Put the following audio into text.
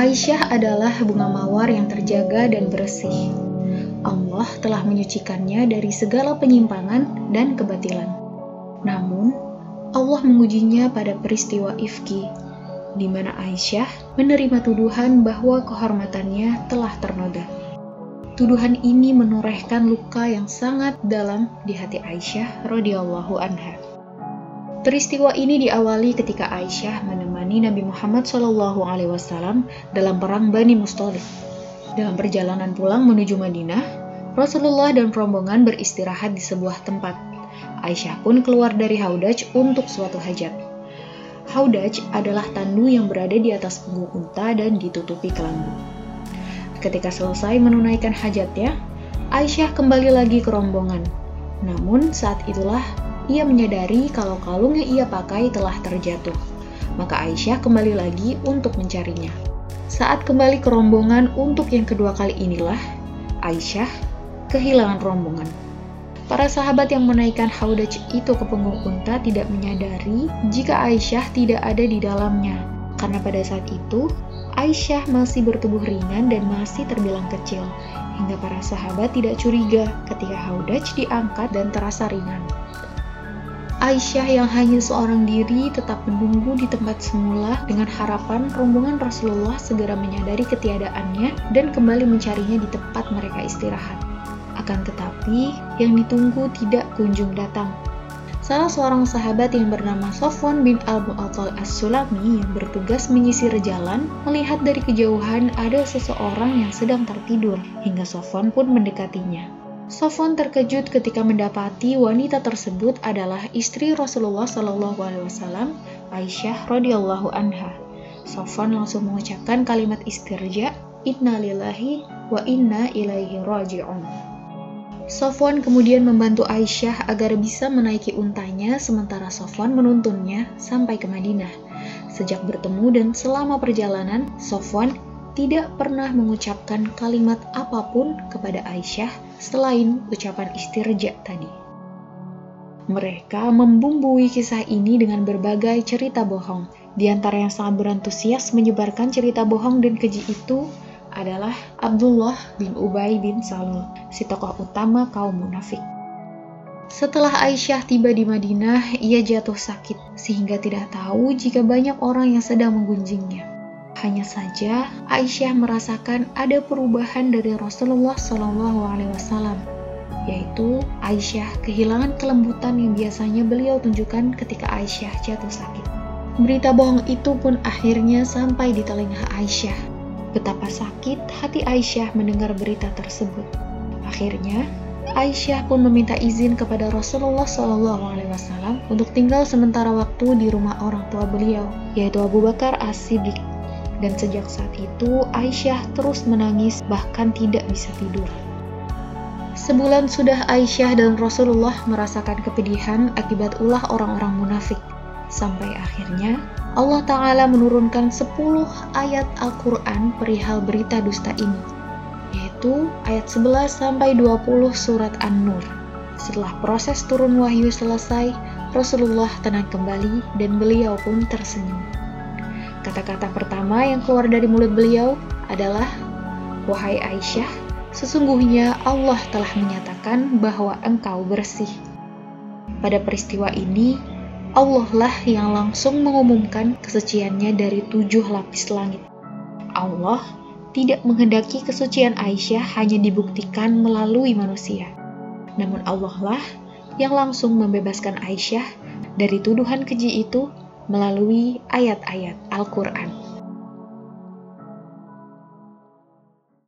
Aisyah adalah bunga mawar yang terjaga dan bersih. Allah telah menyucikannya dari segala penyimpangan dan kebatilan. Namun, Allah mengujinya pada peristiwa Ifki, di mana Aisyah menerima tuduhan bahwa kehormatannya telah ternoda. Tuduhan ini menorehkan luka yang sangat dalam di hati Aisyah radhiyallahu anha. Peristiwa ini diawali ketika Aisyah menemani Nabi Muhammad SAW dalam perang Bani Mustalik. Dalam perjalanan pulang menuju Madinah, Rasulullah dan rombongan beristirahat di sebuah tempat. Aisyah pun keluar dari Haudaj untuk suatu hajat. Haudaj adalah tandu yang berada di atas punggung unta dan ditutupi kelambu. Ketika selesai menunaikan hajatnya, Aisyah kembali lagi ke rombongan. Namun saat itulah ia menyadari kalau kalung yang ia pakai telah terjatuh. Maka Aisyah kembali lagi untuk mencarinya. Saat kembali ke rombongan untuk yang kedua kali inilah, Aisyah kehilangan rombongan. Para sahabat yang menaikkan haudaj itu ke punggung unta tidak menyadari jika Aisyah tidak ada di dalamnya. Karena pada saat itu, Aisyah masih bertubuh ringan dan masih terbilang kecil, hingga para sahabat tidak curiga ketika haudaj diangkat dan terasa ringan. Aisyah yang hanya seorang diri tetap menunggu di tempat semula dengan harapan rombongan Rasulullah segera menyadari ketiadaannya dan kembali mencarinya di tempat mereka istirahat. Akan tetapi, yang ditunggu tidak kunjung datang. Salah seorang sahabat yang bernama Sofwan bin Al-Mu'attal As-Sulami yang bertugas menyisir jalan melihat dari kejauhan ada seseorang yang sedang tertidur hingga Sofwan pun mendekatinya. Sofwan terkejut ketika mendapati wanita tersebut adalah istri Rasulullah Shallallahu Alaihi Wasallam, Aisyah radhiyallahu anha. Sofwan langsung mengucapkan kalimat istirja, Inna lillahi wa inna ilaihi raji'un. Sofwan kemudian membantu Aisyah agar bisa menaiki untanya sementara Sofwan menuntunnya sampai ke Madinah. Sejak bertemu dan selama perjalanan, Sofwan tidak pernah mengucapkan kalimat apa pun kepada Aisyah selain ucapan istirja tadi. Mereka membumbui kisah ini dengan berbagai cerita bohong. Di antara yang sangat berantusias menyebarkan cerita bohong dan keji itu adalah Abdullah bin Ubay bin Salul, si tokoh utama kaum munafik. Setelah Aisyah tiba di Madinah, ia jatuh sakit sehingga tidak tahu jika banyak orang yang sedang menggunjingnya. Hanya saja Aisyah merasakan ada perubahan dari Rasulullah Shallallahu Alaihi Wasallam, yaitu Aisyah kehilangan kelembutan yang biasanya beliau tunjukkan ketika Aisyah jatuh sakit. Berita bohong itu pun akhirnya sampai di telinga Aisyah. Betapa sakit hati Aisyah mendengar berita tersebut. Akhirnya, Aisyah pun meminta izin kepada Rasulullah Shallallahu Alaihi Wasallam untuk tinggal sementara waktu di rumah orang tua beliau, yaitu Abu Bakar As-Siddiq dan sejak saat itu Aisyah terus menangis bahkan tidak bisa tidur. Sebulan sudah Aisyah dan Rasulullah merasakan kepedihan akibat ulah orang-orang munafik. Sampai akhirnya Allah Ta'ala menurunkan 10 ayat Al-Quran perihal berita dusta ini, yaitu ayat 11 sampai 20 surat An-Nur. Setelah proses turun wahyu selesai, Rasulullah tenang kembali dan beliau pun tersenyum. Kata-kata pertama yang keluar dari mulut beliau adalah, "Wahai Aisyah, sesungguhnya Allah telah menyatakan bahwa engkau bersih." Pada peristiwa ini, Allah lah yang langsung mengumumkan kesuciannya dari tujuh lapis langit. Allah tidak menghendaki kesucian Aisyah hanya dibuktikan melalui manusia. Namun Allah lah yang langsung membebaskan Aisyah dari tuduhan keji itu melalui ayat-ayat Al-Quran.